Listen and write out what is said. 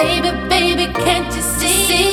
Baby, baby, can't you see?